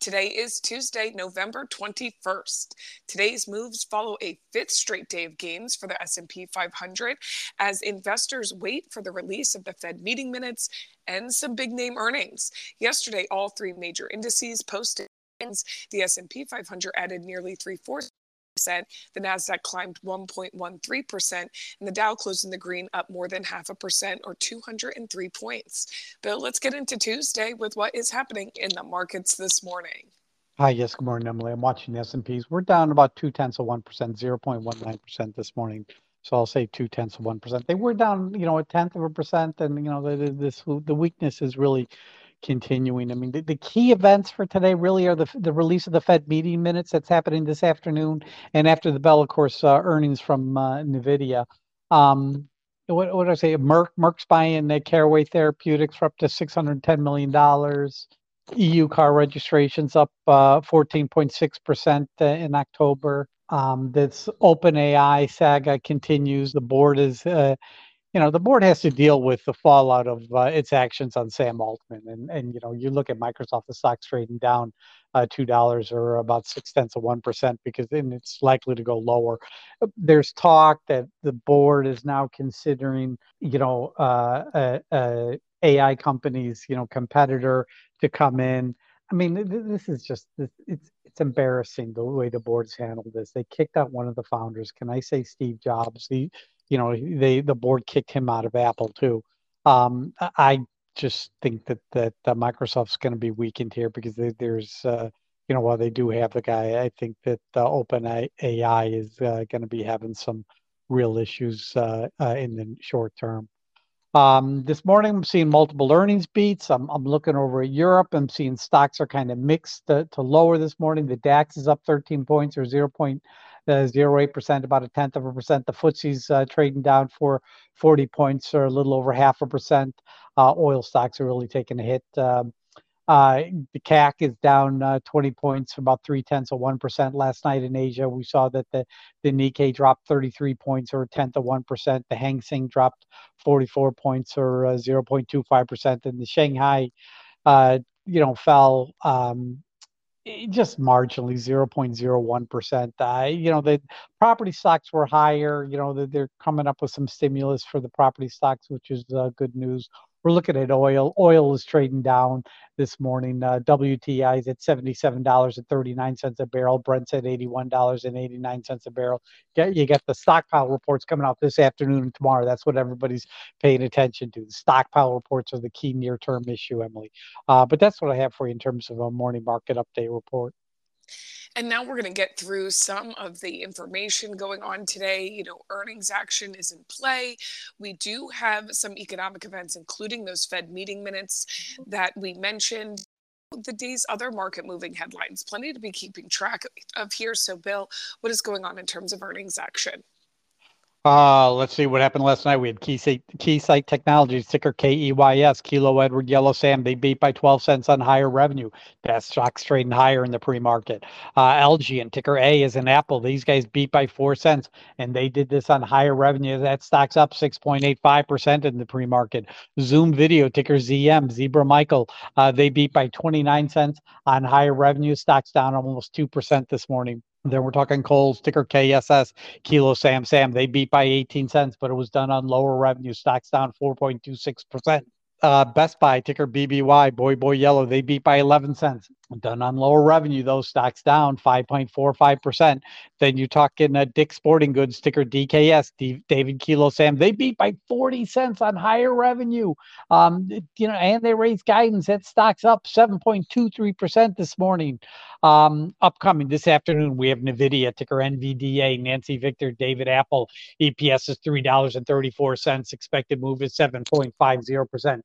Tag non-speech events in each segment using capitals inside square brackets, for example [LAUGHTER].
Today is Tuesday, November 21st. Today's moves follow a fifth straight day of gains for the S&P 500 as investors wait for the release of the Fed meeting minutes and some big name earnings. Yesterday, all three major indices posted the S&P 500 added nearly three-fourths percent. The Nasdaq climbed 1.13 percent, and the Dow closed in the green, up more than half a percent or 203 points. Bill, let's get into Tuesday with what is happening in the markets this morning. Hi, yes, good morning, Emily. I'm watching the S&Ps. We're down about two tenths of one percent, 0.19 percent this morning. So I'll say two tenths of one percent. They were down, you know, a tenth of a percent, and you know, the, this the weakness is really continuing. I mean, the, the, key events for today really are the the release of the Fed meeting minutes that's happening this afternoon, and after the bell, of course, uh, earnings from uh, Nvidia. Um, what, what did I say? Merck Merck's buying the Caraway Therapeutics for up to six hundred ten million dollars. EU car registrations up 14.6% uh, uh, in October. Um, this OpenAI saga continues. The board is uh, you know the board has to deal with the fallout of uh, its actions on Sam Altman, and and you know you look at Microsoft, the stock's trading down uh, two dollars or about six tenths of one percent because then it's likely to go lower. There's talk that the board is now considering you know uh, a, a AI companies, you know competitor to come in. I mean, this is just it's it's embarrassing the way the board's handled this. They kicked out one of the founders. Can I say Steve Jobs? The you know they the board kicked him out of Apple too. Um, I just think that that Microsoft's going to be weakened here because they, there's uh, you know while they do have the guy, I think that uh, Open AI is uh, going to be having some real issues uh, uh, in the short term. Um, this morning, I'm seeing multiple earnings beats. I'm, I'm looking over at Europe. I'm seeing stocks are kind of mixed to, to lower this morning. The DAX is up 13 points or 0.08 percent, about a tenth of a percent. The FTSE's uh, trading down for 40 points or a little over half a percent. Uh, oil stocks are really taking a hit. Um, uh, the CAC is down uh, 20 points, about three tenths of one percent. Last night in Asia, we saw that the the Nikkei dropped 33 points, or a tenth of one percent. The Hang Seng dropped 44 points, or uh, 0.25 percent, and the Shanghai, uh, you know, fell. Um, just marginally 0.01 percent. Uh, you know the property stocks were higher you know they're coming up with some stimulus for the property stocks which is uh, good news we're looking at oil. Oil is trading down this morning. Uh, WTI is at $77.39 a barrel. Brent's at $81.89 a barrel. You get the stockpile reports coming out this afternoon and tomorrow. That's what everybody's paying attention to. The stockpile reports are the key near term issue, Emily. Uh, but that's what I have for you in terms of a morning market update report. And now we're going to get through some of the information going on today. You know, earnings action is in play. We do have some economic events, including those Fed meeting minutes mm-hmm. that we mentioned the day's other market moving headlines. Plenty to be keeping track of here. So, Bill, what is going on in terms of earnings action? Uh, let's see what happened last night. We had Keysight, Technologies, ticker KEYS, Kilo Edward Yellow Sam. They beat by 12 cents on higher revenue. That stock's trading higher in the pre-market. Uh, Agilent ticker A is an Apple. These guys beat by four cents, and they did this on higher revenue. That stock's up 6.85% in the pre-market. Zoom Video, ticker ZM, Zebra Michael, uh, they beat by 29 cents on higher revenue. Stock's down almost 2% this morning. Then we're talking Kohl's, ticker KSS, Kilo Sam Sam. They beat by 18 cents, but it was done on lower revenue. Stocks down 4.26%. Uh, Best Buy, ticker BBY, Boy Boy Yellow, they beat by 11 cents. Done on lower revenue, those stocks down 5.45%. Then you're talking uh, Dick Sporting Goods, ticker DKS, D- David Kilo Sam, they beat by 40 cents on higher revenue. Um, you know, and they raised guidance. That stock's up 7.23% this morning. Um, upcoming this afternoon, we have NVIDIA, ticker NVDA, Nancy Victor, David Apple. EPS is $3.34. Expected move is 7.50%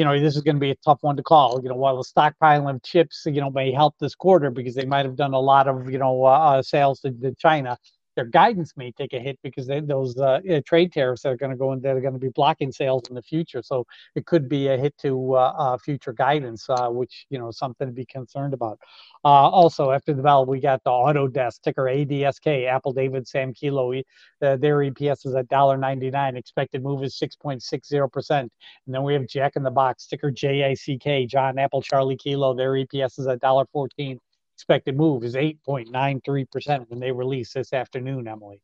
you know, this is going to be a tough one to call. You know, while the stockpiling of chips, you know, may help this quarter because they might have done a lot of, you know, uh, uh, sales to, to China. Their guidance may take a hit because they, those uh, trade tariffs are going to go in that are going to be blocking sales in the future. So it could be a hit to uh, uh, future guidance, uh, which you know something to be concerned about. Uh, also, after the bell, we got the Autodesk ticker ADSK, Apple David Sam Kilo. their EPS is at $1.99. Expected move is 6.60%. And then we have Jack in the Box, ticker JACK, John Apple Charlie Kilo. Their EPS is at $1.14 expected move is 8.93% when they release this afternoon, Emily.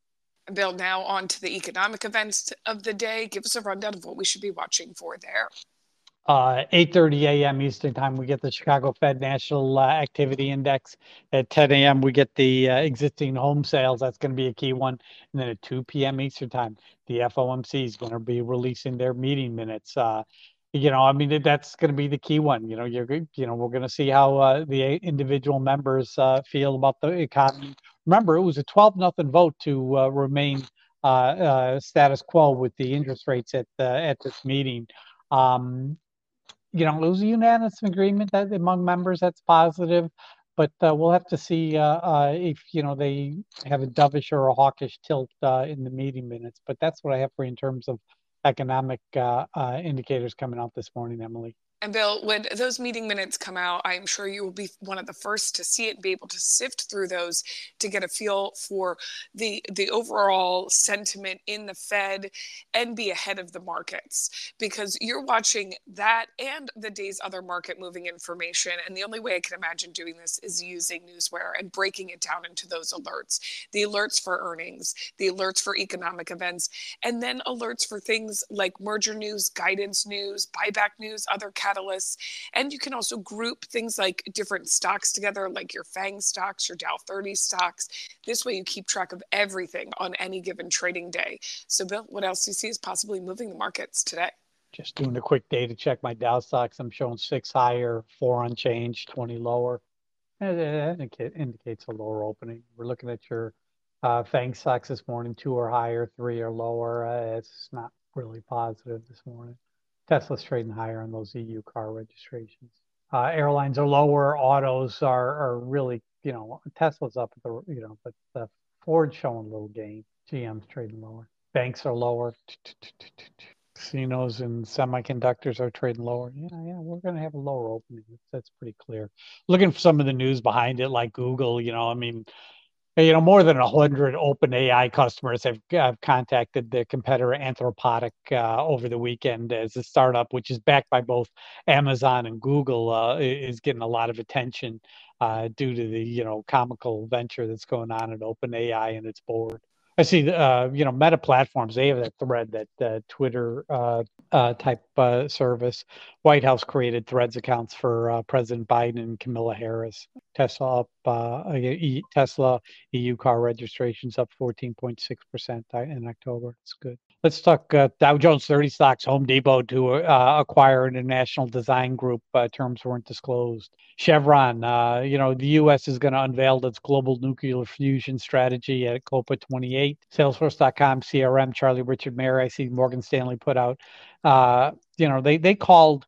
Bill, now on to the economic events of the day. Give us a rundown of what we should be watching for there. Uh, 8.30 a.m. Eastern Time, we get the Chicago Fed National uh, Activity Index. At 10 a.m., we get the uh, existing home sales. That's going to be a key one. And then at 2 p.m. Eastern Time, the FOMC is going to be releasing their meeting minutes. You know, I mean, that's going to be the key one. You know, you're, you know, we're going to see how uh, the individual members uh, feel about the economy. Remember, it was a 12 nothing vote to uh, remain uh, uh, status quo with the interest rates at at this meeting. Um, you know, it was a unanimous agreement that among members that's positive, but uh, we'll have to see if you know they have a dovish or a hawkish tilt in the meeting minutes. But that's what I have for you in terms of economic uh, uh, indicators coming out this morning, Emily. And Bill, when those meeting minutes come out, I'm sure you will be one of the first to see it and be able to sift through those to get a feel for the the overall sentiment in the Fed and be ahead of the markets because you're watching that and the day's other market moving information. And the only way I can imagine doing this is using Newsware and breaking it down into those alerts. The alerts for earnings, the alerts for economic events, and then alerts for things like merger news, guidance news, buyback news, other catalysts. And you can also group things like different stocks together, like your FANG stocks, your Dow 30 stocks. This way you keep track of everything on any given trading day. So, Bill, what else do you see is possibly moving the markets today? Just doing a quick data check. My Dow stocks, I'm showing six higher, four unchanged, 20 lower. It indicates a lower opening. We're looking at your uh, FANG stocks this morning. Two are higher, three are lower. Uh, it's not really positive this morning. Tesla's trading higher on those EU car registrations. Uh, airlines are lower. Autos are are really, you know, Tesla's up at the, you know, but the Ford's showing a little gain. GM's trading lower. Banks are lower. Casinos and semiconductors are trading lower. Yeah, yeah, we're going to have a lower opening. That's pretty clear. Looking for some of the news behind it, like Google, you know, I mean, you know, more than 100 OpenAI customers have, have contacted the competitor Anthropic uh, over the weekend as a startup, which is backed by both Amazon and Google, uh, is getting a lot of attention uh, due to the, you know, comical venture that's going on at OpenAI and its board. I see, uh, you know, Meta platforms. They have that thread, that uh, Twitter uh, uh type uh, service. White House created Threads accounts for uh, President Biden and Kamala Harris. Tesla up. E- Tesla EU car registrations up 14.6 percent in October. It's good. Let's talk uh, Dow Jones 30 stocks, Home Depot to uh, acquire International Design Group. Uh, terms weren't disclosed. Chevron, uh, you know, the U.S. is going to unveil its global nuclear fusion strategy at COPA 28. Salesforce.com, CRM, Charlie Richard Mayer, I see Morgan Stanley put out. Uh, you know, they, they called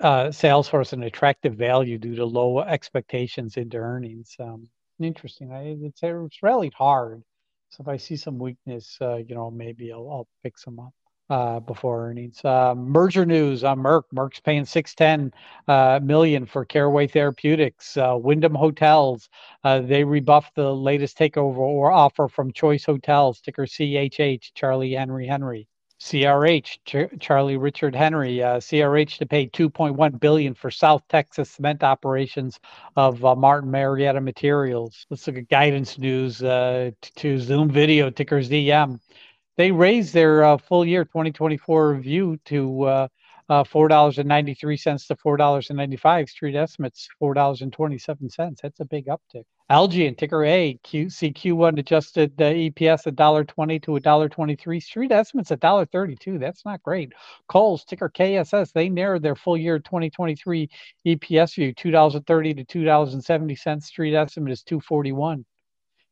uh, Salesforce an attractive value due to low expectations into earnings. Um, interesting. It's, it's rallied hard so if I see some weakness, uh, you know, maybe I'll, I'll pick some up uh, before earnings. Uh, merger news on Merck. Merck's paying 610 uh, million for Caraway Therapeutics. Uh, Wyndham Hotels. Uh, they rebuffed the latest takeover or offer from Choice Hotels, ticker CHH, Charlie Henry Henry. CRH, Ch- Charlie Richard Henry, uh, CRH to pay 2.1 billion for South Texas cement operations of uh, Martin Marietta Materials. Let's look at guidance news uh, to Zoom Video ticker ZM. They raised their uh, full year 2024 view to uh, uh, $4.93 to $4.95. Street estimates $4.27. That's a big uptick. Agilent ticker A, Q, CQ1 adjusted uh, EPS $1.20 to $1.23. Street estimates $1.32. That's not great. Kohl's ticker KSS, they narrowed their full year 2023 EPS view $2.30 to $2.70. Street estimate is 241.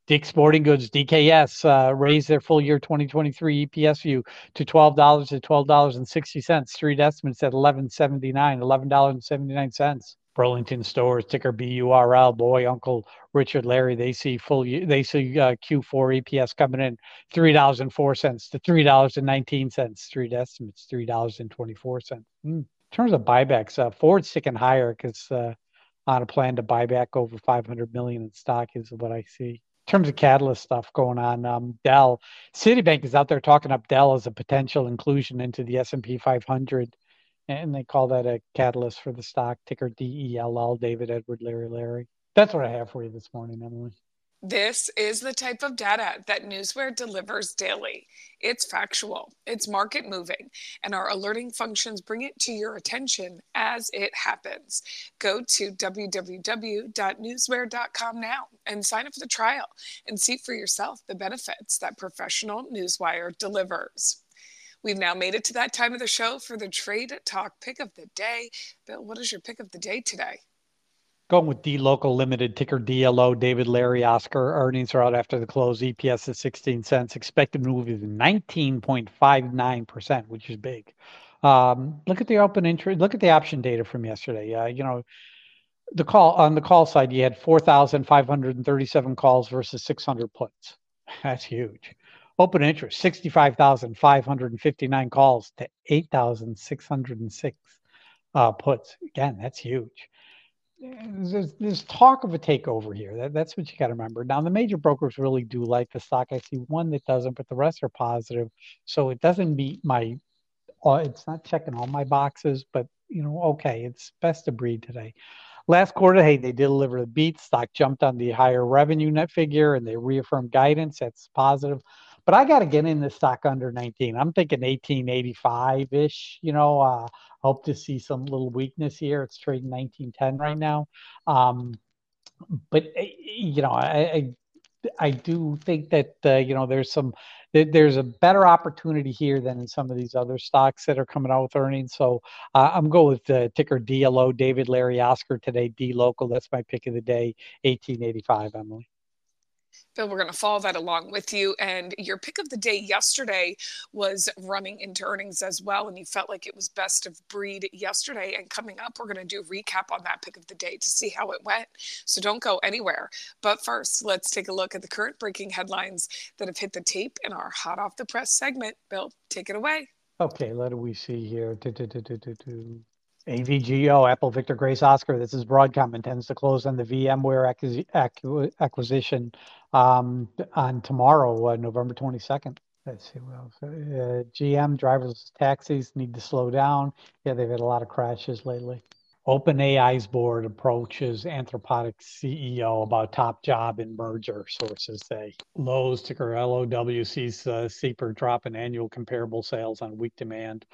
Dick's Sporting Goods, DKS, uh, raised their full year 2023 EPS view to $12 to $12.60. Street estimates at $11.79, $11.79. Burlington Stores, ticker BURL. Boy, Uncle Richard, Larry, they see full. year, They see uh, Q4 EPS coming in three dollars and four cents to three dollars and nineteen cents. Street estimates three dollars and twenty four cents. Mm. In terms of buybacks, uh, Ford's sticking higher because uh, on a plan to buy back over five hundred million in stock is what I see. Terms of catalyst stuff going on, um, Dell, Citibank is out there talking up Dell as a potential inclusion into the S and P 500 and they call that a catalyst for the stock ticker DELL, David Edward Larry Larry. That's what I have for you this morning, Emily. This is the type of data that Newsware delivers daily. It's factual, it's market moving, and our alerting functions bring it to your attention as it happens. Go to www.newsware.com now and sign up for the trial and see for yourself the benefits that professional Newsware delivers. We've now made it to that time of the show for the Trade Talk pick of the day. Bill, what is your pick of the day today? Going with dLocal Limited, ticker DLO, David Larry Oscar. Earnings are out after the close. EPS is 16 cents. Expected move is 19.59%, which is big. Um, look at the open interest. Look at the option data from yesterday. Uh, you know, the call on the call side, you had 4,537 calls versus 600 puts. [LAUGHS] That's huge. Open interest, 65,559 calls to 8,606 uh, puts. Again, that's huge. There's, there's talk of a takeover here. That, that's what you got to remember. Now, the major brokers really do like the stock. I see one that doesn't, but the rest are positive. So it doesn't meet my, uh, it's not checking all my boxes, but you know, okay, it's best to breed today. Last quarter, hey, they delivered a beat. Stock jumped on the higher revenue net figure and they reaffirmed guidance. That's positive. But I got to get in the stock under 19. I'm thinking 1885 ish. You know, uh, hope to see some little weakness here. It's trading 1910 right now. Um, but eh, you know, I, I I do think that uh, you know there's some there's a better opportunity here than in some of these other stocks that are coming out with earnings. So uh, I'm going with the ticker DLO, David Larry Oscar today, dLocal. That's my pick of the day, 1885, Emily. Bill, we're going to follow that along with you. And your pick of the day yesterday was running into earnings as well. And you felt like it was best of breed yesterday. And coming up, we're going to do a recap on that pick of the day to see how it went. So don't go anywhere. But first, let's take a look at the current breaking headlines that have hit the tape in our hot off the press segment. Bill, take it away. Okay, let we see here. AVGO, Apple Victor Grace Oscar. This is Broadcom intends to close on the VMware acquisition um, on tomorrow, uh, November 22nd. Let's see what else. Uh, GM drivers taxis need to slow down. Yeah, they've had a lot of crashes lately. OpenAI's board approaches Anthropic CEO about top job in merger, sources say. Lowe's ticker LOW sees uh, drop in annual comparable sales on weak demand.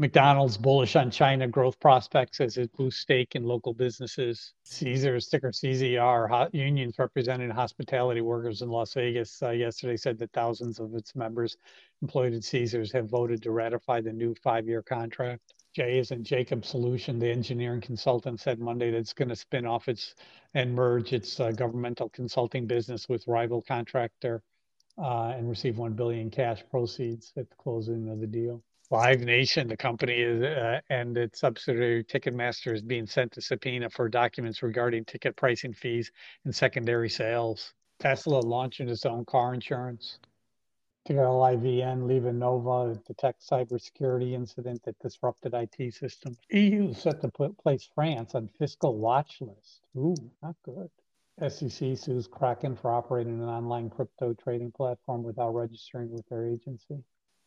McDonald's bullish on China growth prospects as it boosts stake in local businesses. Caesars, ticker CZR, unions representing hospitality workers in Las Vegas uh, yesterday said that thousands of its members employed at Caesars have voted to ratify the new five year contract. Jay is in Jacob Solution, the engineering consultant, said Monday that it's going to spin off its and merge its uh, governmental consulting business with rival contractor uh, and receive 1 billion cash proceeds at the closing of the deal. Live Nation, the company uh, and its subsidiary Ticketmaster is being sent to subpoena for documents regarding ticket pricing fees and secondary sales. Tesla launching its own car insurance. LIVN, LivaNova, detect cybersecurity incident that disrupted IT systems. EU set to put, place France on fiscal watch list. Ooh, not good. SEC sues Kraken for operating an online crypto trading platform without registering with their agency.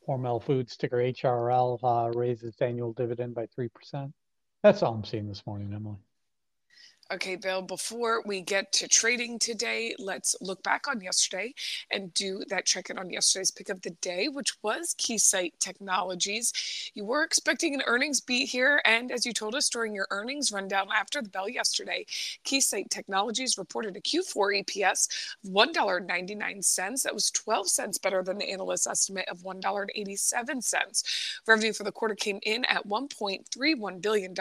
Hormel Foods, ticker HRL, uh, annual dividend by 3%. That's all I'm seeing this morning, Emily. Okay, Bill, before we get to trading today, let's look back on yesterday and do that check in on yesterday's pick of the day, which was Keysight Technologies. You were expecting an earnings beat here, and as you told us during your earnings rundown after the bell yesterday, Keysight Technologies reported a Q4 EPS of $1.99. That was 12 cents better than the analyst estimate of $1.87. Revenue for the quarter came in at $1.31 billion,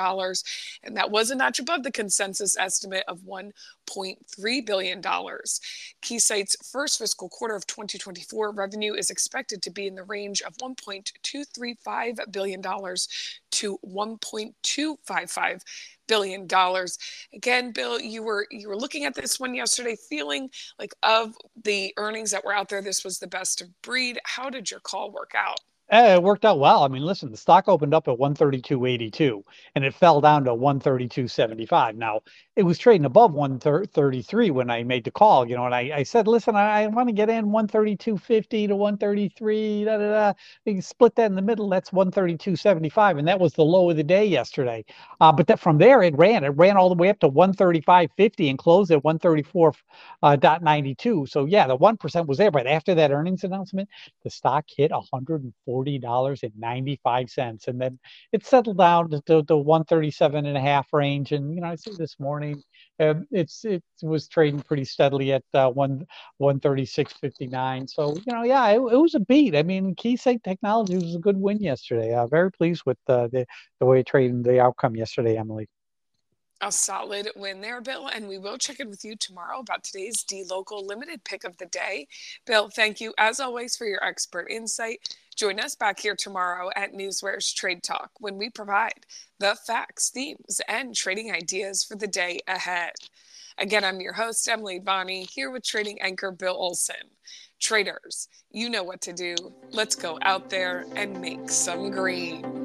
and that was a notch above the consensus estimate of $1.3 billion. Keysight's first fiscal quarter of 2024 revenue is expected to be in the range of $1.235 billion to $1.255 billion. Again bill you were you were looking at this one yesterday feeling like of the earnings that were out there this was the best of breed. How did your call work out Eh, it worked out well. I mean, listen, the stock opened up at 132.82 and it fell down to 132.75. Now, it was trading above 133 when I made the call, you know, and I, I said, listen, I, I want to get in 132.50 to 133, da, da, da. You split that in the middle. That's 132.75. And that was the low of the day yesterday. Uh, but that from there, it ran. It ran all the way up to 135.50 and closed at 134.92. Uh, so, yeah, the 1% was there. But after that earnings announcement, the stock hit 140 $40.95. And then it settled down to the 137 and a half range. And, you know, I see this morning, uh, it's it was trading pretty steadily at uh, one 136.59. So, you know, yeah, it, it, was a beat. I mean, Keysight Technology was a good win yesterday. Uh, very pleased with uh, the, the way traded the outcome yesterday, Emily a solid win there, Bill. And we will check in with you tomorrow about today's DLocal Limited pick of the day. Bill, thank you as always for your expert insight. Join us back here tomorrow at Newsware's Trade Talk when we provide the facts, themes, and trading ideas for the day ahead. Again, I'm your host, Emily Bonney, here with trading anchor Bill Olson. Traders, you know what to do. Let's go out there and make some green.